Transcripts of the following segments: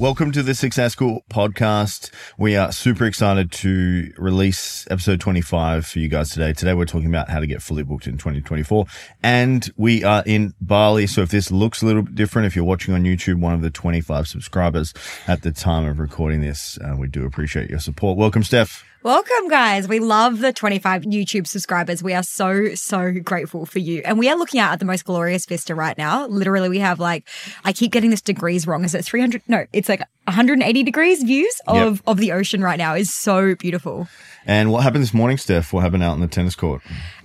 Welcome to the Success School podcast. We are super excited to release episode 25 for you guys today. Today we're talking about how to get fully booked in 2024 and we are in Bali. So if this looks a little bit different, if you're watching on YouTube, one of the 25 subscribers at the time of recording this, uh, we do appreciate your support. Welcome, Steph. Welcome, guys. We love the 25 YouTube subscribers. We are so, so grateful for you. And we are looking out at the most glorious vista right now. Literally, we have like, I keep getting this degrees wrong. Is it 300? No, it's like 180 degrees views of, Yep. of the ocean right now is so beautiful. And what happened this morning, Steph? What happened out on the tennis court?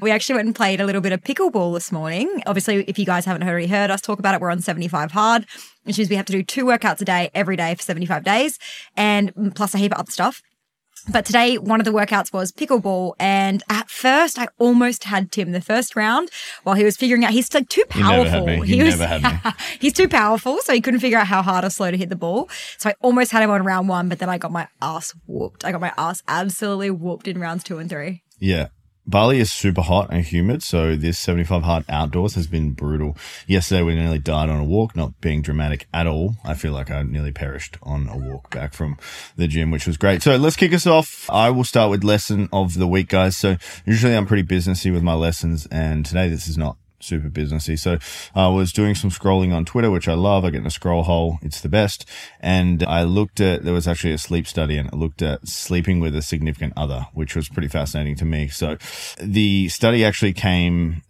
we actually went and played a little bit of pickleball this morning. Obviously, if you guys haven't already heard us talk about it, we're on 75 hard, which means we have to do two workouts a day every day for 75 days and plus a heap of other stuff. But today, one of the workouts was pickleball. And at first, I almost had Tim the first round while he was figuring out he's like too He never powerful. had me. He was, never had me. he's too powerful. So he couldn't figure out how hard or slow to hit the ball. So I almost had him on round one, but then I got my ass whooped. I got my ass absolutely whooped in rounds two and three. Yeah. Bali is super hot and humid, so this 75 hard outdoors has been brutal. Yesterday we nearly died on a walk, not being dramatic at all. I feel like I nearly perished on a walk back from the gym, which was great. So let's kick us off. I will start with lesson of the week, guys. So usually I'm pretty businessy with my lessons and today this is not super businessy. So I was doing some scrolling on Twitter, which I love. I get in a scroll hole. It's the best. And I looked at, there was actually a sleep study and I looked at sleeping with a significant other, which was pretty fascinating to me. So the study actually came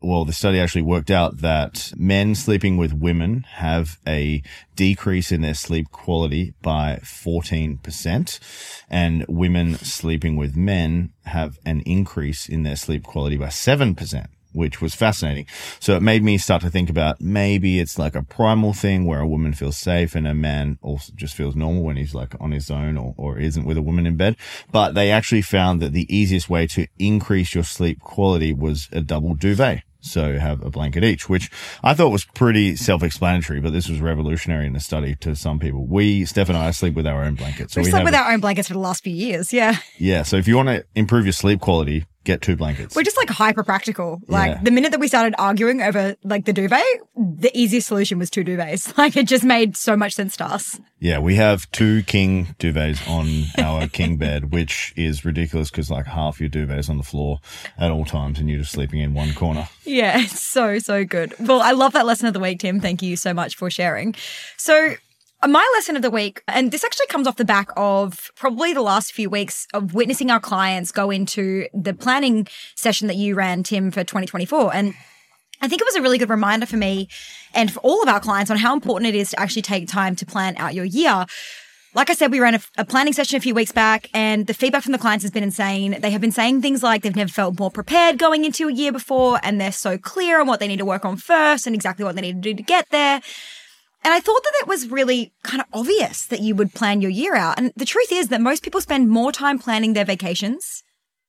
well, the study actually worked out that men sleeping with women have a decrease in their sleep quality by 14% and women sleeping with men have an increase in their sleep quality by 7%. Which was fascinating. So it made me start to think about maybe it's like a primal thing where a woman feels safe and a man also just feels normal when he's like on his own or, or isn't with a woman in bed. But they actually found that the easiest way to increase your sleep quality was a double duvet. So have a blanket each, which I thought was pretty self-explanatory, but this was revolutionary in the study to some people. We, Steph and I, sleep with our own blankets. So We've we slept with our own blankets for the last few years. Yeah. yeah. So if you want to improve your sleep quality, get two blankets. We're just like hyper practical. Like Yeah. the minute that we started arguing over like the duvet, the easiest solution was two duvets. Like it just made so much sense to us. Yeah, we have two king duvets on our king bed, which is ridiculous because like half your duvet is on the floor at all times and you're just sleeping in one corner. Yeah, it's so, so good. Well, I love that lesson of the week, Tim. Thank you so much for sharing. So, my lesson of the week, and this actually comes off the back of probably the last few weeks of witnessing our clients go into the planning session that you ran, Tim, for 2024. And I think it was a really good reminder for me and for all of our clients on how important it is to actually take time to plan out your year. Like I said, we ran a, a planning session a few weeks back, and the feedback from the clients has been insane. They have been saying things like they've never felt more prepared going into a year before, and they're so clear on what they need to work on first and exactly what they need to do to get there. And I thought that it was really kind of obvious that you would plan your year out. And the truth is that most people spend more time planning their vacations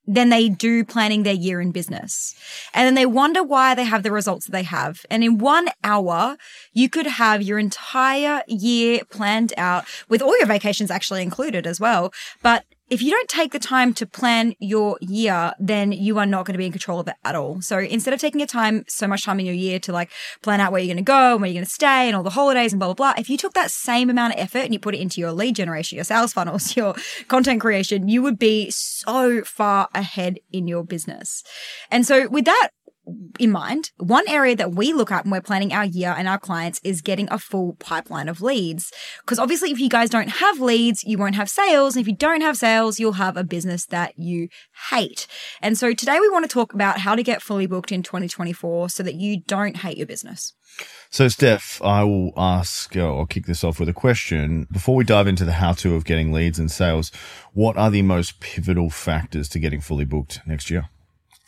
than they do planning their year in business. And then they wonder why they have the results that they have. And in one hour, you could have your entire year planned out with all your vacations actually included as well. But if you don't take the time to plan your year, then you are not going to be in control of it at all. So instead of taking your time, so much time in your year to like plan out where you're going to go and where you're going to stay and all the holidays and blah, blah, blah, if you took that same amount of effort and you put it into your lead generation, your sales funnels, your content creation, you would be so far ahead in your business. And so with that, in mind, one area that we look at when we're planning our year and our clients is getting a full pipeline of leads. Because obviously, if you guys don't have leads, you won't have sales. And if you don't have sales, you'll have a business that you hate. And so today we want to talk about how to get fully booked in 2024 so that you don't hate your business. So, Steph, I will ask, uh, I'll kick this off with a question. Before we dive into the how to of getting leads and sales, what are the most pivotal factors to getting fully booked next year?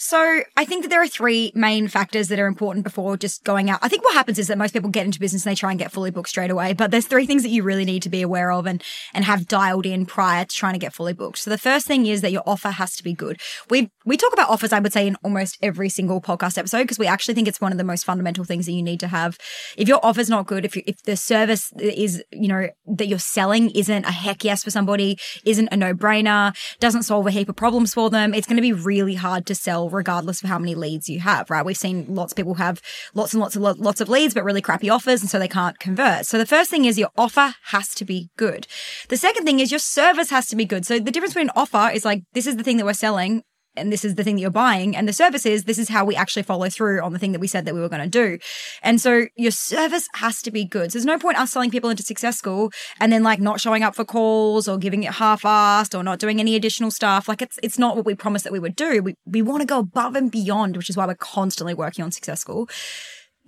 So I think that there are three main factors that are important before just going out. I think what happens is that most people get into business and they try and get fully booked straight away. But there's three things that you really need to be aware of and and have dialed in prior to trying to get fully booked. So the first thing is that your offer has to be good. We we talk about offers, I would say, in almost every single podcast episode because we actually think it's one of the most fundamental things that you need to have. If your offer's not good, if you, if the service is you know that you're selling isn't a heck yes for somebody, isn't a no brainer, doesn't solve a heap of problems for them, it's going to be really hard to sell regardless of how many leads you have, right? We've seen lots of people have lots and lots of lots of leads, but really crappy offers, and so they can't convert. So the first thing is your offer has to be good. The second thing is your service has to be good. So the difference between offer is like this is the thing that we're selling and this is the thing that you're buying and the service is this is how we actually follow through on the thing that we said that we were going to do. And so your service has to be good. So there's no point us selling people into success school and then like not showing up for calls or giving it half-assed or not doing any additional stuff. Like it's it's not what we promised that we would do. We, we want to go above and beyond which is why we're constantly working on success school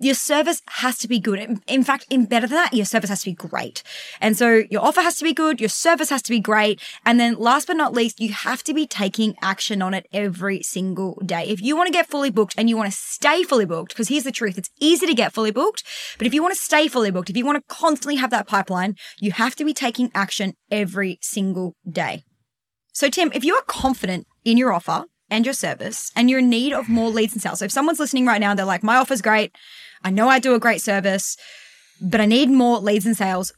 your service has to be good. In fact, in better than that, your service has to be great. And so your offer has to be good, your service has to be great. And then last but not least, you have to be taking action on it every single day. If you want to get fully booked and you want to stay fully booked, because here's the truth, it's easy to get fully booked, but if you want to stay fully booked, if you want to constantly have that pipeline, you have to be taking action every single day. So Tim, if you are confident in your offer, and your service and you're in need of more leads and sales. So if someone's listening right now, and they're like, my offer's great. I know I do a great service, but I need more leads and sales.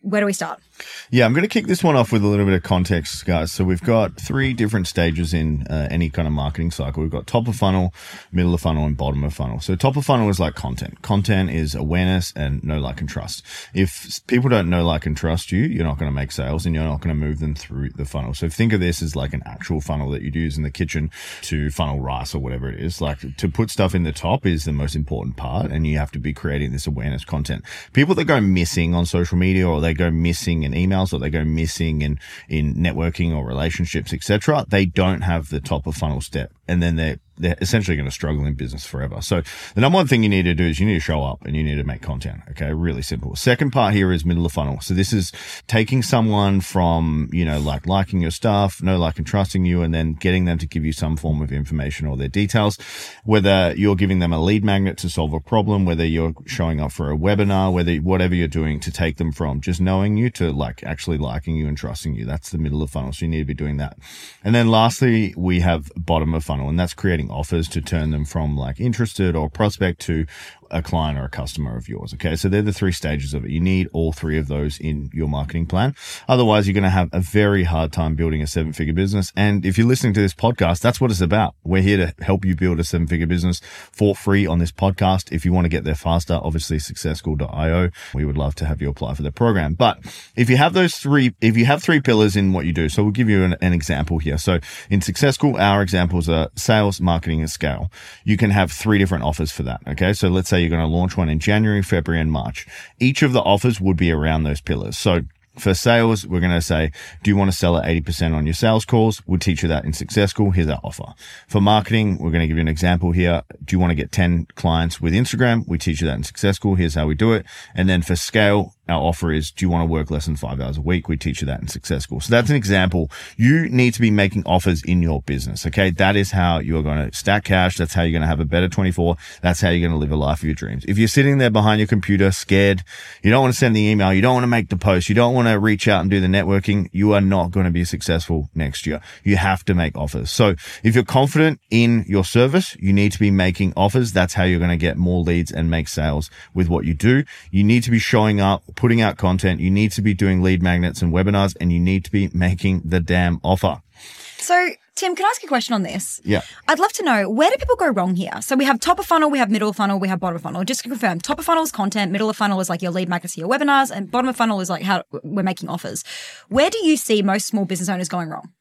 Where do we start? Yeah, I'm going to kick this one off with a little bit of context, guys. So we've got three different stages in uh, any kind of marketing cycle. We've got top of funnel, middle of funnel, and bottom of funnel. So top of funnel is like content. Content is awareness and know, like, and trust. If people don't know, like, and trust you, you're not going to make sales and you're not going to move them through the funnel. So think of this as like an actual funnel that you'd use in the kitchen to funnel rice or whatever it is. Like to put stuff in the top is the most important part and you have to be creating this awareness content. People that go missing on social media or they go missing emails or they go missing in, in networking or relationships, etc. They don't have the top of funnel step. And then they're they're essentially going to struggle in business forever. So the number one thing you need to do is you need to show up and you need to make content. Okay. Really simple. Second part here is middle of funnel. So this is taking someone from, you know, like liking your stuff, know like and trusting you, and then getting them to give you some form of information or their details, whether you're giving them a lead magnet to solve a problem, whether you're showing up for a webinar, whether whatever you're doing to take them from just knowing you to like actually liking you and trusting you. That's the middle of funnel. So you need to be doing that. And then lastly, we have bottom of funnel and that's creating offers to turn them from like interested or prospect to a client or a customer of yours. Okay. So they're the three stages of it. You need all three of those in your marketing plan. Otherwise, you're going to have a very hard time building a seven figure business. And if you're listening to this podcast, that's what it's about. We're here to help you build a seven figure business for free on this podcast. If you want to get there faster, obviously successschool.io. We would love to have you apply for the program. But if you have those three, if you have three pillars in what you do, so we'll give you an, an example here. So in Success School, our examples are sales, marketing, and scale. You can have three different offers for that. Okay. So let's say say you're going to launch one in January, February, and March. Each of the offers would be around those pillars. So for sales, we're going to say, do you want to sell at 80% on your sales calls? We'll teach you that in Success School. Here's our offer. For marketing, we're going to give you an example here. Do you want to get 10 clients with Instagram? We teach you that in Success School. Here's how we do it. And then for scale, our offer is, do you want to work less than five hours a week? We teach you that in Success School. So that's an example. You need to be making offers in your business. Okay. That is how you're going to stack cash. That's how you're going to have a better 24. That's how you're going to live a life of your dreams. If you're sitting there behind your computer, scared, you don't want to send the email. You don't want to make the post. You don't want to reach out and do the networking. You are not going to be successful next year. You have to make offers. So if you're confident in your service, you need to be making offers. That's how you're going to get more leads and make sales with what you do. You need to be showing up putting out content. You need to be doing lead magnets and webinars and you need to be making the damn offer. So, Tim, can I ask you a question on this? Yeah. I'd love to know where do people go wrong here? So we have top of funnel, we have middle of funnel, we have bottom of funnel. Just to confirm, top of funnel is content, middle of funnel is like your lead magnets, your webinars, and bottom of funnel is like how we're making offers. Where do you see most small business owners going wrong?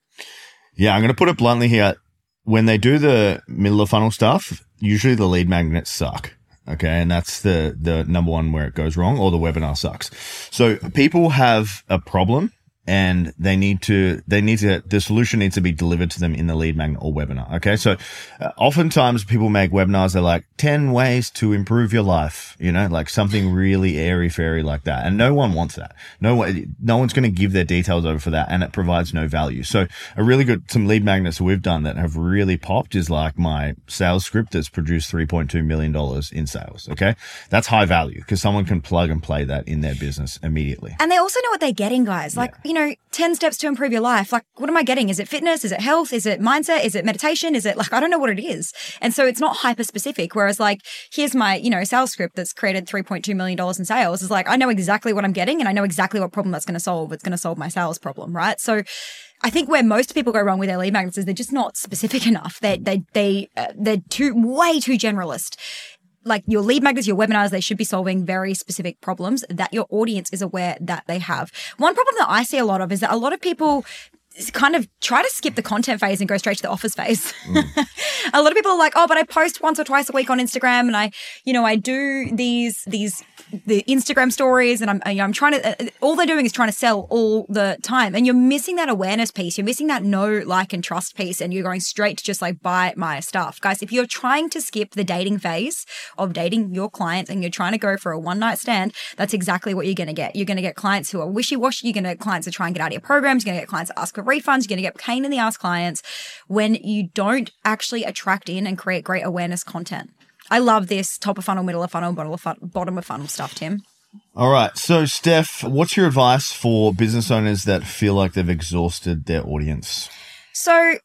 Yeah, I'm going to put it bluntly here. When they do the middle of funnel stuff, usually the lead magnets suck. Okay. And that's the, the number one where it goes wrong or the webinar sucks. So people have a problem and they need to, they need to, the solution needs to be delivered to them in the lead magnet or webinar. Okay. So uh, oftentimes people make webinars. They're like 10 ways to improve your life, you know, like something really airy fairy like that. And no one wants that. No one, no one's going to give their details over for that. And it provides no value. So a really good, some lead magnets we've done that have really popped is like my sales script that's produced $3.2 million in sales. Okay. That's high value because someone can plug and play that in their business immediately. And they also know what they're getting, guys. Like, yeah. you know, 10 steps to improve your life. Like, what am I getting? Is it fitness? Is it health? Is it mindset? Is it meditation? Is it like, I don't know what it is. And so it's not hyper specific. Whereas like, here's my, you know, sales script that's created $3.2 million in sales is like, I know exactly what I'm getting and I know exactly what problem that's going to solve. It's going to solve my sales problem, right? So I think where most people go wrong with their lead magnets is they're just not specific enough. They they they uh, they're too way too generalist. Like your lead magnets, your webinars, they should be solving very specific problems that your audience is aware that they have. One problem that I see a lot of is that a lot of people kind of try to skip the content phase and go straight to the offers phase. Mm. a lot of people are like, "Oh, but I post once or twice a week on Instagram and I, you know, I do these these the Instagram stories and I'm you know, I'm trying to uh, all they're doing is trying to sell all the time and you're missing that awareness piece. You're missing that know, like and trust piece and you're going straight to just like buy my stuff. Guys, if you're trying to skip the dating phase of dating your clients and you're trying to go for a one night stand, that's exactly what you're going to get. You're going to get clients who are wishy-washy, you're going to get clients that try and get out of your programs, you're going to get clients ask for refunds, you're going to get pain in the ass clients when you don't actually attract in and create great awareness content. I love this top of funnel, middle of funnel, bottom of funnel, bottom of funnel stuff, Tim. All right. So, Steph, what's your advice for business owners that feel like they've exhausted their audience? So,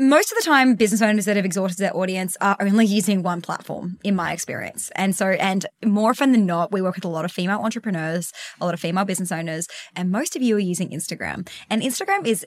most of the time, business owners that have exhausted their audience are only using one platform, in my experience. And so, and more often than not, we work with a lot of female entrepreneurs, a lot of female business owners, and most of you are using Instagram. And Instagram is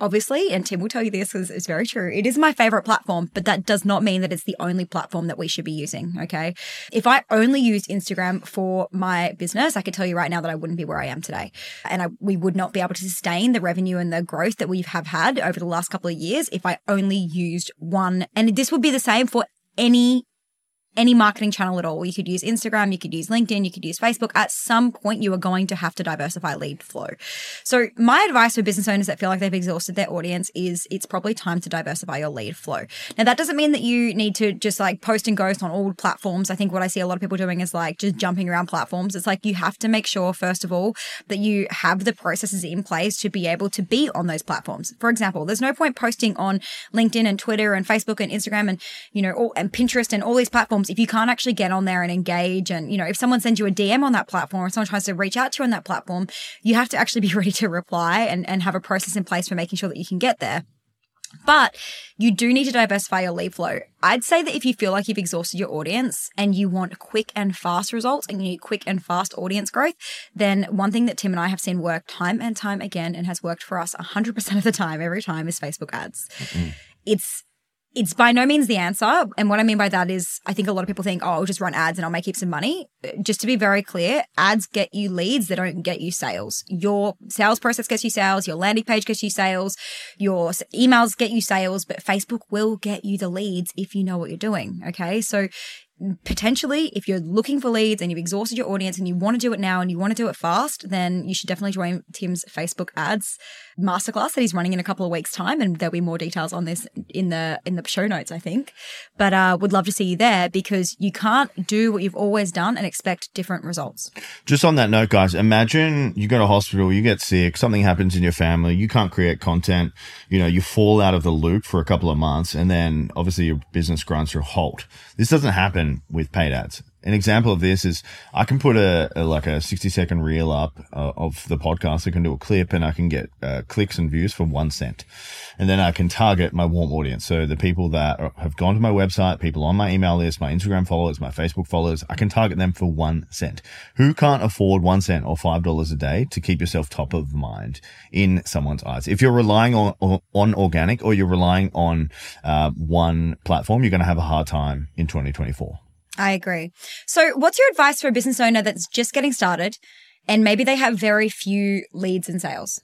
obviously, and Tim will tell you this because it's very true, it is my favorite platform, but that does not mean that it's the only platform that we should be using. Okay. If I only used Instagram for my business, I could tell you right now that I wouldn't be where I am today. And I, we would not be able to sustain the revenue and the growth that we have had over the last couple of years if I only used one. And this would be the same for any any marketing channel at all. You could use Instagram, you could use LinkedIn, you could use Facebook. At some point, you are going to have to diversify lead flow. So my advice for business owners that feel like they've exhausted their audience is it's probably time to diversify your lead flow. Now, that doesn't mean that you need to just like post and ghost on all platforms. I think what I see a lot of people doing is like just jumping around platforms. It's like you have to make sure, first of all, that you have the processes in place to be able to be on those platforms. For example, there's no point posting on LinkedIn and Twitter and Facebook and Instagram and, you know, all, and Pinterest and all these platforms platforms, if you can't actually get on there and engage, and you know, if someone sends you a DM on that platform, or someone tries to reach out to you on that platform, you have to actually be ready to reply and, and have a process in place for making sure that you can get there. But you do need to diversify your lead flow. I'd say that if you feel like you've exhausted your audience and you want quick and fast results and you need quick and fast audience growth, then one thing that Tim and I have seen work time and time again and has worked for us 100% of the time, every time, is Facebook ads. Mm-hmm. It's it's by no means the answer. And what I mean by that is, I think a lot of people think, oh, I'll just run ads and I'll make heaps of money. Uh, just to be very clear, ads get you leads, they don't get you sales. Your sales process gets you sales, your landing page gets you sales, your emails get you sales, but Facebook will get you the leads if you know what you're doing. Okay. So potentially if you're looking for leads and you've exhausted your audience and you want to do it now and you want to do it fast then you should definitely join tim's facebook ads masterclass that he's running in a couple of weeks time and there'll be more details on this in the in the show notes i think. But uh would love to see you there because you can't do what you've always done and expect different results. Just on that note guys imagine you go to hospital you get sick something happens in your family you can't create content you know you fall out of the loop for a couple of months and then obviously your business grinds to a halt. This doesn't happen with paid ads. An example of this is I can put a, a like a 60 second reel up uh, of the podcast. I can do a clip and I can get uh, clicks and views for one cent. And then I can target my warm audience. So the people that are, have gone to my website, people on my email list, my Instagram followers, my Facebook followers, I can target them for one cent. Who can't afford one cent or five dollars a day to keep yourself top of mind in someone's eyes? If you're relying on, on organic or you're relying on uh, one platform, you're going to have a hard time in 2024. I agree. So, what's your advice for a business owner that's just getting started and maybe they have very few leads and sales?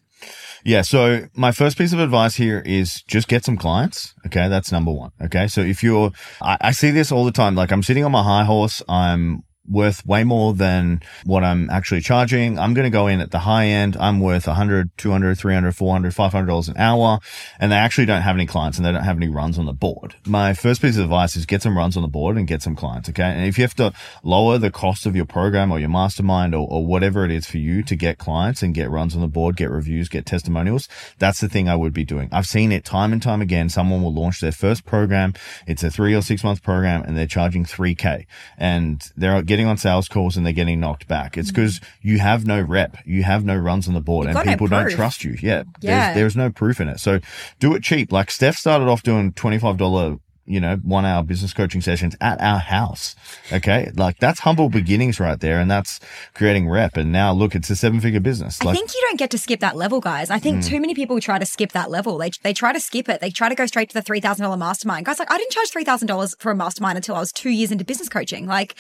Yeah. So my first piece of advice here is just get some clients. Okay. That's number one. Okay. So if you're, I, I see this all the time. Like I'm sitting on my high horse. I'm worth way more than what I'm actually charging. I'm going to go in at the high end. I'm worth 100, 200, 300, 400, 500 dollars an hour. And they actually don't have any clients and they don't have any runs on the board. My first piece of advice is get some runs on the board and get some clients. Okay. And if you have to lower the cost of your program or your mastermind or, or whatever it is for you to get clients and get runs on the board, get reviews, get testimonials, that's the thing I would be doing. I've seen it time and time again. Someone will launch their first program. It's a three or six month program and they're charging 3k and they're getting on sales calls and they're getting knocked back. It's because you have no rep, you have no runs on the board, You've and people no don't trust you. Yeah, yeah. There's, there's no proof in it. So do it cheap. Like Steph started off doing twenty five dollar you know, one hour business coaching sessions at our house. Okay. Like that's humble beginnings right there. And that's creating rep. And now look, it's a seven figure business. I think you don't get to skip that level, guys. I think mm. too many people try to skip that level. They, they try to skip it. They try to go straight to the $3,000 mastermind. Guys, like I didn't charge $3,000 for a mastermind until I was two years into business coaching. Like,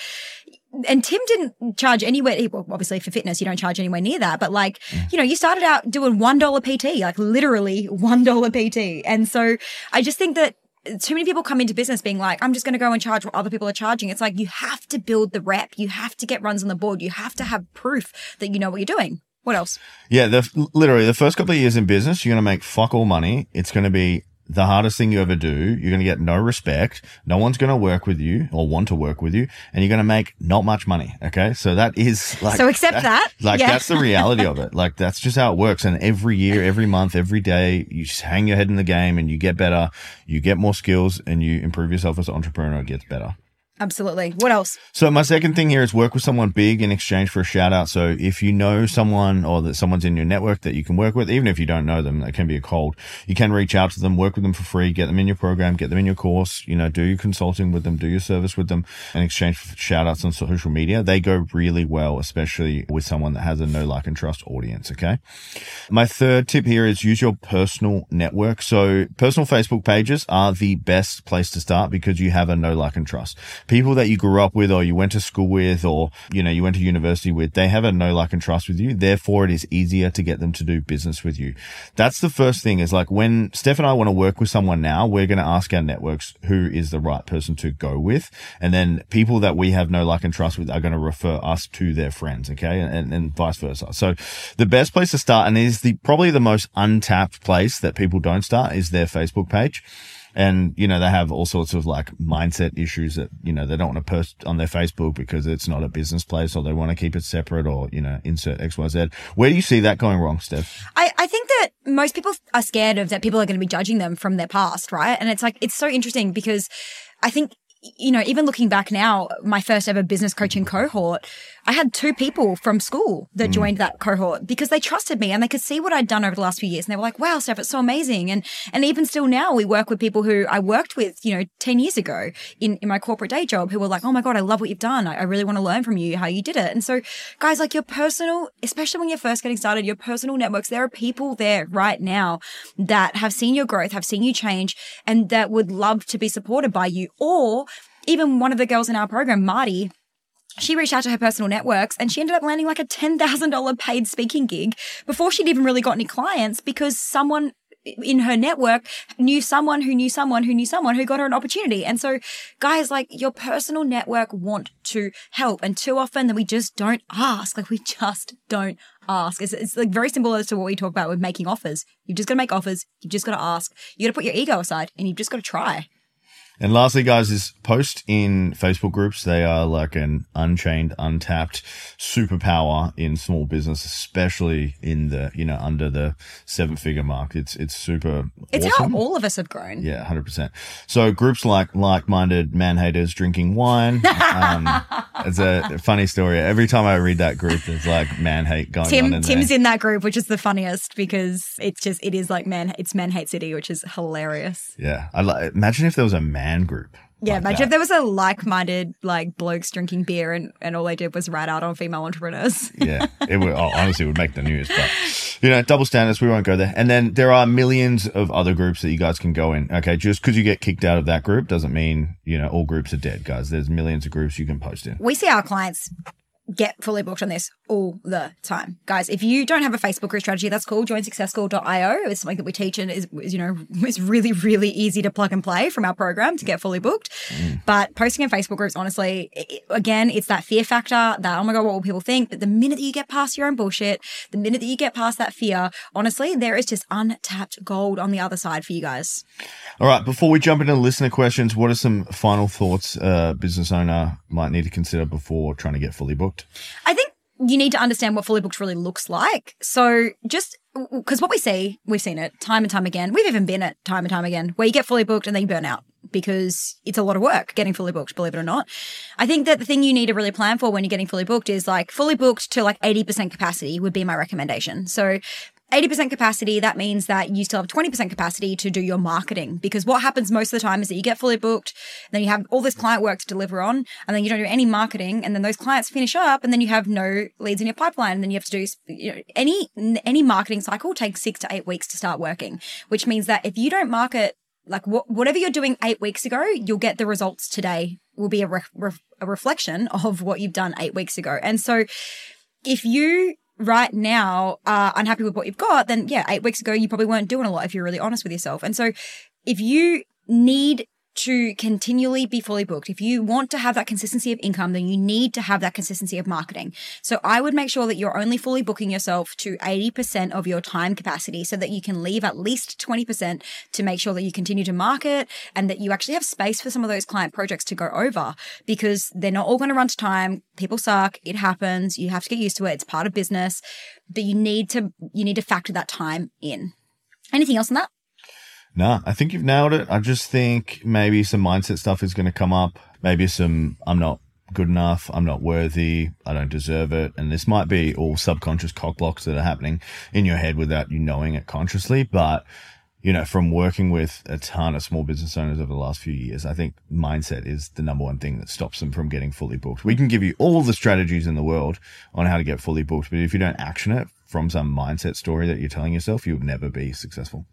and Tim didn't charge anywhere. Well, obviously for fitness, you don't charge anywhere near that. But like, you know, you started out doing one dollar PT, like literally one dollar PT. And so I just think that too many people come into business being like, I'm just going to go and charge what other people are charging. It's like you have to build the rep. You have to get runs on the board. You have to have proof that you know what you're doing. What else? Yeah, the, literally the first couple of years in business, you're going to make fuck all money. It's going to be the hardest thing you ever do. You're going to get no respect. No one's going to work with you or want to work with you and you're going to make not much money. Okay. So that is like, so accept that. that. Like yeah. that's the reality of it. Like that's just how it works. And every year, every month, every day, you just hang your head in the game and you get better. You get more skills and you improve yourself as an entrepreneur. It gets better. Absolutely. What else? So my second thing here is work with someone big in exchange for a shout out. So if you know someone or that someone's in your network that you can work with, even if you don't know them, that can be a cold, you can reach out to them, work with them for free, get them in your program, get them in your course, you know, do your consulting with them, do your service with them in exchange for shout outs on social media. They go really well, especially with someone that has a know like and trust audience. Okay. My third tip here is use your personal network. So personal Facebook pages are the best place to start because you have a know like and trust people that you grew up with or you went to school with or, you know, you went to university with, they have a know like and trust with you. Therefore, it is easier to get them to do business with you. That's the first thing is like when Steph and I want to work with someone now, we're going to ask our networks who is the right person to go with. And then people that we have know like and trust with are going to refer us to their friends. Okay. And, and vice versa. So the best place to start and is the probably the most untapped place that people don't start is their Facebook page. And, you know, they have all sorts of like mindset issues that, you know, they don't want to post on their Facebook because it's not a business place or they want to keep it separate or, you know, insert XYZ. Where do you see that going wrong, Steph? I, I think that most people are scared of that people are going to be judging them from their past, right? And it's like, it's so interesting because I think you know, even looking back now, my first ever business coaching cohort, I had two people from school that mm. joined that cohort because they trusted me and they could see what I'd done over the last few years. And they were like, wow, Steph, it's so amazing. And, and even still now we work with people who I worked with, you know, 10 years ago in, in my corporate day job who were like, oh my God, I love what you've done. I, I really want to learn from you how you did it. And so guys, like your personal, especially when you're first getting started, your personal networks, there are people there right now that have seen your growth, have seen you change and that would love to be supported by you or even one of the girls in our program, Marty, she reached out to her personal networks and she ended up landing like a $10,000 paid speaking gig before she'd even really got any clients because someone in her network knew someone who knew someone who knew someone who got her an opportunity. And so guys, like your personal network want to help. And too often that we just don't ask. Like we just don't ask. It's, it's like very simple as to what we talk about with making offers. You've just got to make offers. You've just got to ask. You got to put your ego aside and you've just got to try. And lastly, guys, is post in Facebook groups. They are like an unchained, untapped superpower in small business, especially in the, you know, under the seven figure mark. It's, it's super. It's awesome. how all of us have grown. Yeah, 100%. So groups like like-minded man haters drinking wine. um, it's a funny story. Every time I read that group, there's like man hate going Tim, on. In Tim's there. in that group, which is the funniest because it's just, it is like man, it's man hate city, which is hilarious. Yeah. I like, imagine if there was a man man group. Yeah, like imagine that. if there was a like-minded like blokes drinking beer and, and all they did was rat out on female entrepreneurs. yeah, it would oh, honestly it would make the news, but you know, double standards. We won't go there. And then there are millions of other groups that you guys can go in. Okay, just because you get kicked out of that group doesn't mean you know all groups are dead, guys. There's millions of groups you can post in. We see our clients get fully booked on this all the time. Guys, if you don't have a Facebook group strategy, that's cool. Join successschool.io. It's something that we teach and is, is, you know, is really, really easy to plug and play from our program to get fully booked. Mm. But posting in Facebook groups, honestly, it, again, it's that fear factor that, oh my God, what will people think? But the minute that you get past your own bullshit, the minute that you get past that fear, honestly, there is just untapped gold on the other side for you guys. All right. Before we jump into listener questions, what are some final thoughts a business owner might need to consider before trying to get fully booked? I think you need to understand what fully booked really looks like. So just because what we see, we've seen it time and time again. We've even been it time and time again where you get fully booked and then you burn out because it's a lot of work getting fully booked, believe it or not. I think that the thing you need to really plan for when you're getting fully booked is like fully booked to like 80% capacity would be my recommendation. So 80% capacity, that means that you still have 20% capacity to do your marketing. Because what happens most of the time is that you get fully booked, and then you have all this client work to deliver on, and then you don't do any marketing, and then those clients finish up, and then you have no leads in your pipeline, and then you have to do you know, any any marketing cycle takes six to eight weeks to start working, which means that if you don't market like wh- whatever you're doing eight weeks ago, you'll get the results today. Will be a, re- re- a reflection of what you've done eight weeks ago, and so if you right now are unhappy with what you've got, then yeah, eight weeks ago, you probably weren't doing a lot if you're really honest with yourself. And so if you need to continually be fully booked. If you want to have that consistency of income, then you need to have that consistency of marketing. So I would make sure that you're only fully booking yourself to 80% of your time capacity so that you can leave at least 20% to make sure that you continue to market and that you actually have space for some of those client projects to go over because they're not all going to run to time. People suck. It happens. You have to get used to it. It's part of business, but you need to, you need to factor that time in. Anything else on that? No, I think you've nailed it. I just think maybe some mindset stuff is going to come up. Maybe some, I'm not good enough. I'm not worthy. I don't deserve it. And this might be all subconscious cock blocks that are happening in your head without you knowing it consciously. But, you know, from working with a ton of small business owners over the last few years, I think mindset is the number one thing that stops them from getting fully booked. We can give you all the strategies in the world on how to get fully booked, but if you don't action it from some mindset story that you're telling yourself, you'll never be successful.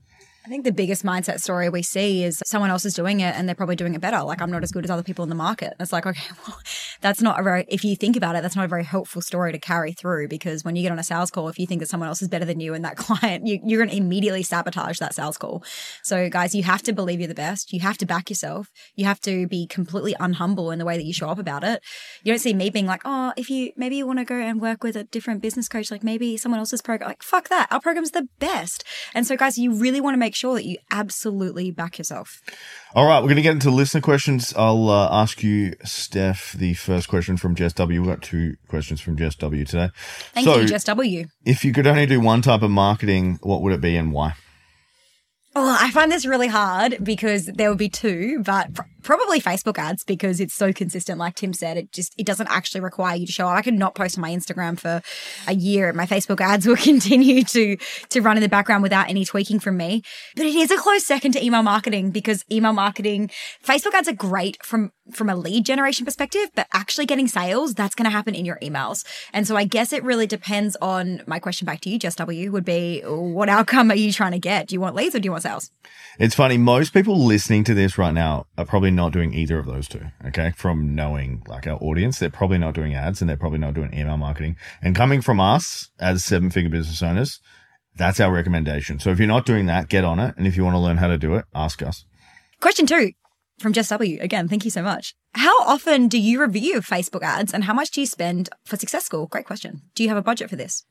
I think the biggest mindset story we see is someone else is doing it and they're probably doing it better. Like I'm not as good as other people in the market. It's like, okay, well, that's not a very, if you think about it, that's not a very helpful story to carry through because when you get on a sales call, if you think that someone else is better than you and that client, you, you're going to immediately sabotage that sales call. So guys, you have to believe you're the best. You have to back yourself. You have to be completely unhumble in the way that you show up about it. You don't see me being like, oh, if you, maybe you want to go and work with a different business coach, like maybe someone else's program, like fuck that. Our program's the best. And so guys, you really want to make sure that you absolutely back yourself. All right, we're going to get into listener questions. I'll uh, ask you, Steph, the first question from Jess W. We've got two questions from Jess W today. Thank so, you, Jess W. If you could only do one type of marketing, what would it be and why? Oh, I find this really hard because there would be two, but pr- probably Facebook ads because it's so consistent. Like Tim said, it just it doesn't actually require you to show up. I could not post on my Instagram for a year, and my Facebook ads will continue to to run in the background without any tweaking from me. But it is a close second to email marketing because email marketing, Facebook ads are great from from a lead generation perspective, but actually getting sales, that's going to happen in your emails. And so I guess it really depends on my question back to you, Jess W, would be what outcome are you trying to get? Do you want leads or do you want sales? It's funny. Most people listening to this right now are probably not doing either of those two. Okay. From knowing like our audience, they're probably not doing ads and they're probably not doing email marketing. And coming from us as seven figure business owners, that's our recommendation. So if you're not doing that, get on it. And if you want to learn how to do it, ask us. Question two from Jess W. Again, thank you so much. How often do you review Facebook ads and how much do you spend for Success School? Great question. Do you have a budget for this?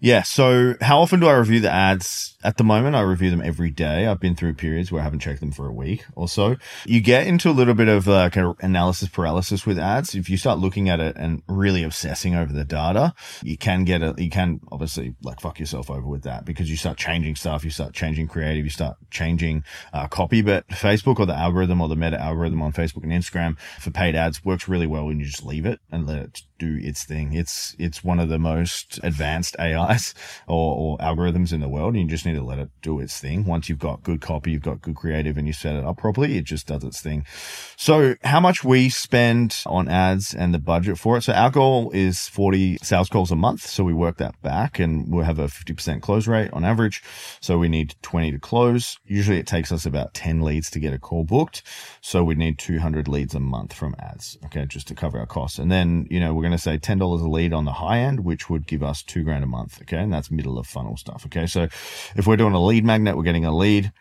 Yeah. So how often do I review the ads? At the moment, I review them every day. I've been through periods where I haven't checked them for a week or so. You get into a little bit of like an analysis paralysis with ads. If you start looking at it and really obsessing over the data, you can get a, you can obviously like fuck yourself over with that because you start changing stuff. You start changing creative. You start changing uh, copy. But Facebook or the algorithm or the meta algorithm on Facebook and Instagram for paid ads works really well when you just leave it and let it do its thing. It's, it's one of the most advanced AIs or, or algorithms in the world. You just need to let it do its thing. Once you've got good copy, you've got good creative and you set it up properly, it just does its thing. So how much we spend on ads and the budget for it. So our goal is 40 sales calls a month. So we work that back and we'll have a 50% close rate on average. So we need 20 to close. Usually it takes us about 10 leads to get a call booked. So we need 200 leads a month from ads. Okay. Just to cover our costs. And then, you know, we're going to say $10 a lead on the high end, which would give us two grand a month. Okay. And that's middle of funnel stuff. Okay. So if we're doing a lead magnet, we're getting a lead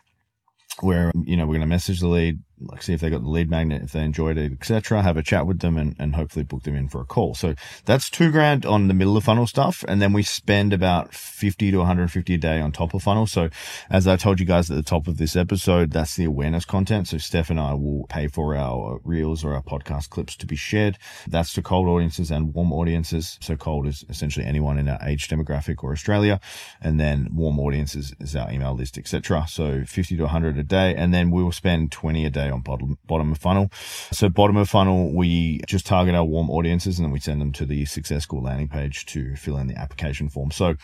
where, you know, we're going to message the lead, like see if they got the lead magnet, if they enjoyed it, etc. Have a chat with them and, and hopefully book them in for a call. So that's two grand on the middle of funnel stuff. And then we spend about 50 to 150 a day on top of funnel. So as I told you guys at the top of this episode, that's the awareness content. So Steph and I will pay for our reels or our podcast clips to be shared. That's to cold audiences and warm audiences. So cold is essentially anyone in our age demographic or Australia. And then warm audiences is our email list, etc. So 50 to 100 a day. And then we will spend 20 a day on bottom, bottom of funnel. So bottom of funnel, we just target our warm audiences and then we send them to the Success School landing page to fill in the application form. So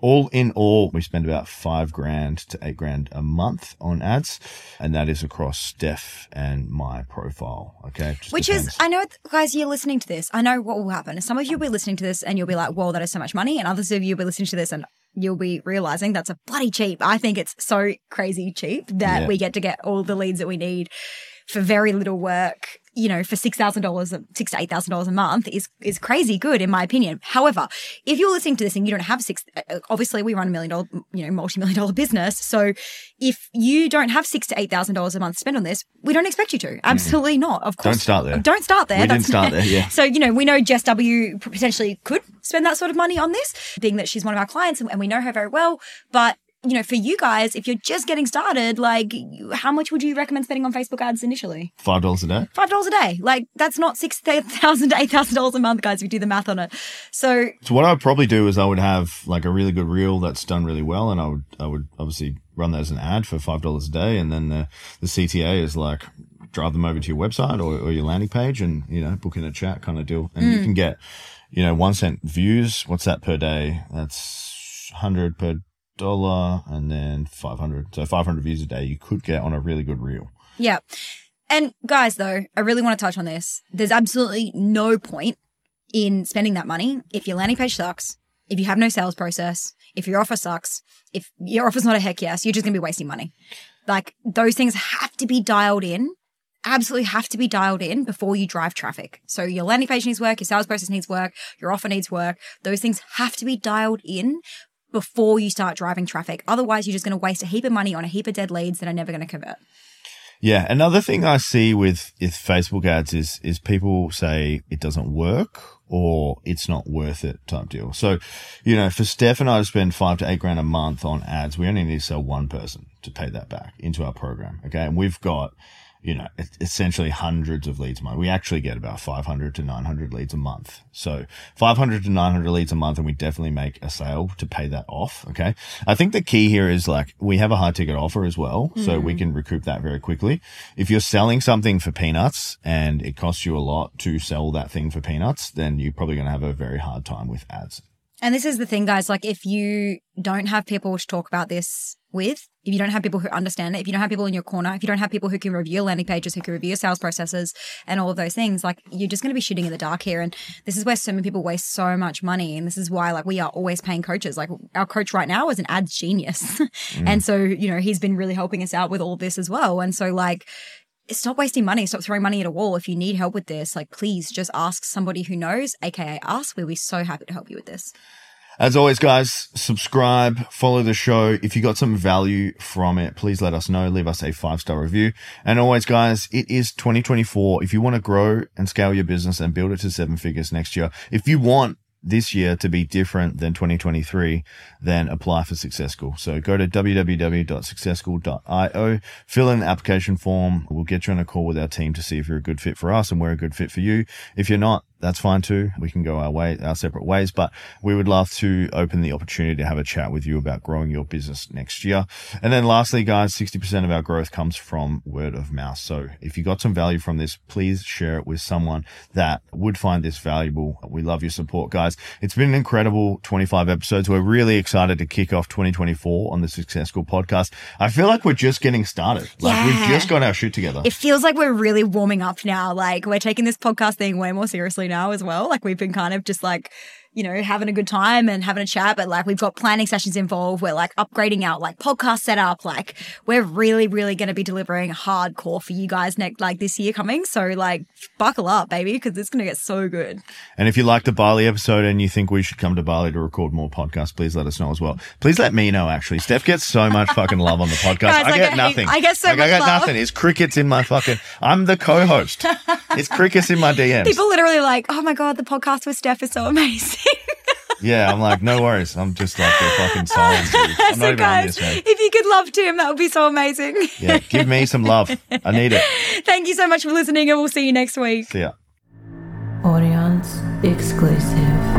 all in all, we spend about five grand to eight grand a month on ads, and that is across Steph and my profile. Okay. Which depends. is, I know, guys, you're listening to this. I know what will happen. Some of you will be listening to this and you'll be like, whoa, that is so much money. And others of you will be listening to this and you'll be realizing that's a bloody cheap. I think it's so crazy cheap that Yeah. we get to get all the leads that we need for very little work. You know, for six thousand dollars, six to eight thousand dollars a month is is crazy good in my opinion. However, if you're listening to this and you don't have six, uh, obviously we run a million dollar, you know, multi million dollar business. So if you don't have six to eight thousand dollars a month to spend on this, we don't expect you to. Absolutely not. Of course, Don't start there. Don't start there. We didn't start there, yeah. So you know, we know Jess W potentially could spend that sort of money on this, being that she's one of our clients and we know her very well. But you know, for you guys, if you're just getting started, like, how much would you recommend spending on Facebook ads initially? five dollars a day. Five dollars a day. Like, that's not six thousand to eight thousand dollars a month, guys. If you do the math on it. So So what I would probably do is I would have like a really good reel that's done really well, and I would I would obviously run that as an ad for five dollars a day, and then the the CTA is like drive them over to your website or, or your landing page, and you know book in a chat kind of deal, and you hmm. can get you know one cent views. What's that per day? That's hundred per dollar, and then five hundred. So five hundred views a day you could get on a really good reel. Yeah. And guys, though, I really want to touch on this. There's absolutely no point in spending that money if your landing page sucks, if you have no sales process, if your offer sucks, if your offer's not a heck yes, you're just going to be wasting money. Like those things have to be dialed in. Absolutely have to be dialed in before you drive traffic. So your landing page needs work, your sales process needs work, your offer needs work. Those things have to be dialed in before you start driving traffic. Otherwise, you're just going to waste a heap of money on a heap of dead leads that are never going to convert. Yeah, another thing I see with with Facebook ads is is people say it doesn't work or it's not worth it type deal. So, you know, for Steph and I to spend five to eight grand a month on ads, we only need to sell one person to pay that back into our program. Okay, and we've got you know, essentially hundreds of leads a month. We actually get about 500 to 900 leads a month. So 500 to 900 leads a month and we definitely make a sale to pay that off. Okay. I think the key here is like we have a high ticket offer as well. So we mm. can recoup that very quickly. If you're selling something for peanuts and it costs you a lot to sell that thing for peanuts, then you're probably going to have a very hard time with ads. And this is the thing, guys. Like, if you don't have people to talk about this with, if you don't have people who understand it, if you don't have people in your corner, if you don't have people who can review your landing pages, who can review your sales processes and all of those things, like, you're just going to be shooting in the dark here. And this is where so many people waste so much money. And this is why, like, we are always paying coaches. Like, our coach right now is an ads genius. and mm. so, you know, he's been really helping us out with all this as well. And so, like, stop wasting money. Stop throwing money at a wall. If you need help with this, like please just ask somebody who knows, aka us. We'll be so happy to help you with this. As always, guys, subscribe, follow the show. If you got some value from it, please let us know. Leave us a five star review. And always, guys, it is 2024. If you want to grow and scale your business and build it to seven figures next year, if you want this year to be different than 2023, then apply for Success School. So go to www.successschool.io, fill in the application form. We'll get you on a call with our team to see if you're a good fit for us and we're a good fit for you. If you're not, that's fine too. We can go our way, our separate ways, but we would love to open the opportunity to have a chat with you about growing your business next year. And then lastly, guys, 60% of our growth comes from word of mouth. So if you got some value from this, please share it with someone that would find this valuable. We love your support, guys. It's been an incredible 25 episodes. We're really excited to kick off 2024 on the Success School podcast. I feel like we're just getting started. Like we've just got our shit together. It feels like we're really warming up now. Like we're taking this podcast thing way more seriously now as well. Like we've been kind of just like, you know, having a good time and having a chat, but like we've got planning sessions involved. We're like upgrading our like podcast setup. Like we're really, really going to be delivering hardcore for you guys next, like this year coming. So like buckle up, baby, because it's going to get so good. And if you like the Bali episode and you think we should come to Bali to record more podcasts, please let us know as well. Please let me know, actually. Steph gets so much fucking love on the podcast. Guys, I I get get- nothing. I get so like, much I get love. nothing. It's crickets in my fucking, I'm the co-host. it's crickets in my DMs. People literally like, oh my God, the podcast with Steph is so amazing. yeah, I'm like, no worries. I'm just like the fucking silence. dude. I'm not so even on guys, this, man. if you could love Tim, that would be so amazing. Yeah, give me some love. I need it. Thank you so much for listening and we'll see you next week. See ya. Audience exclusive.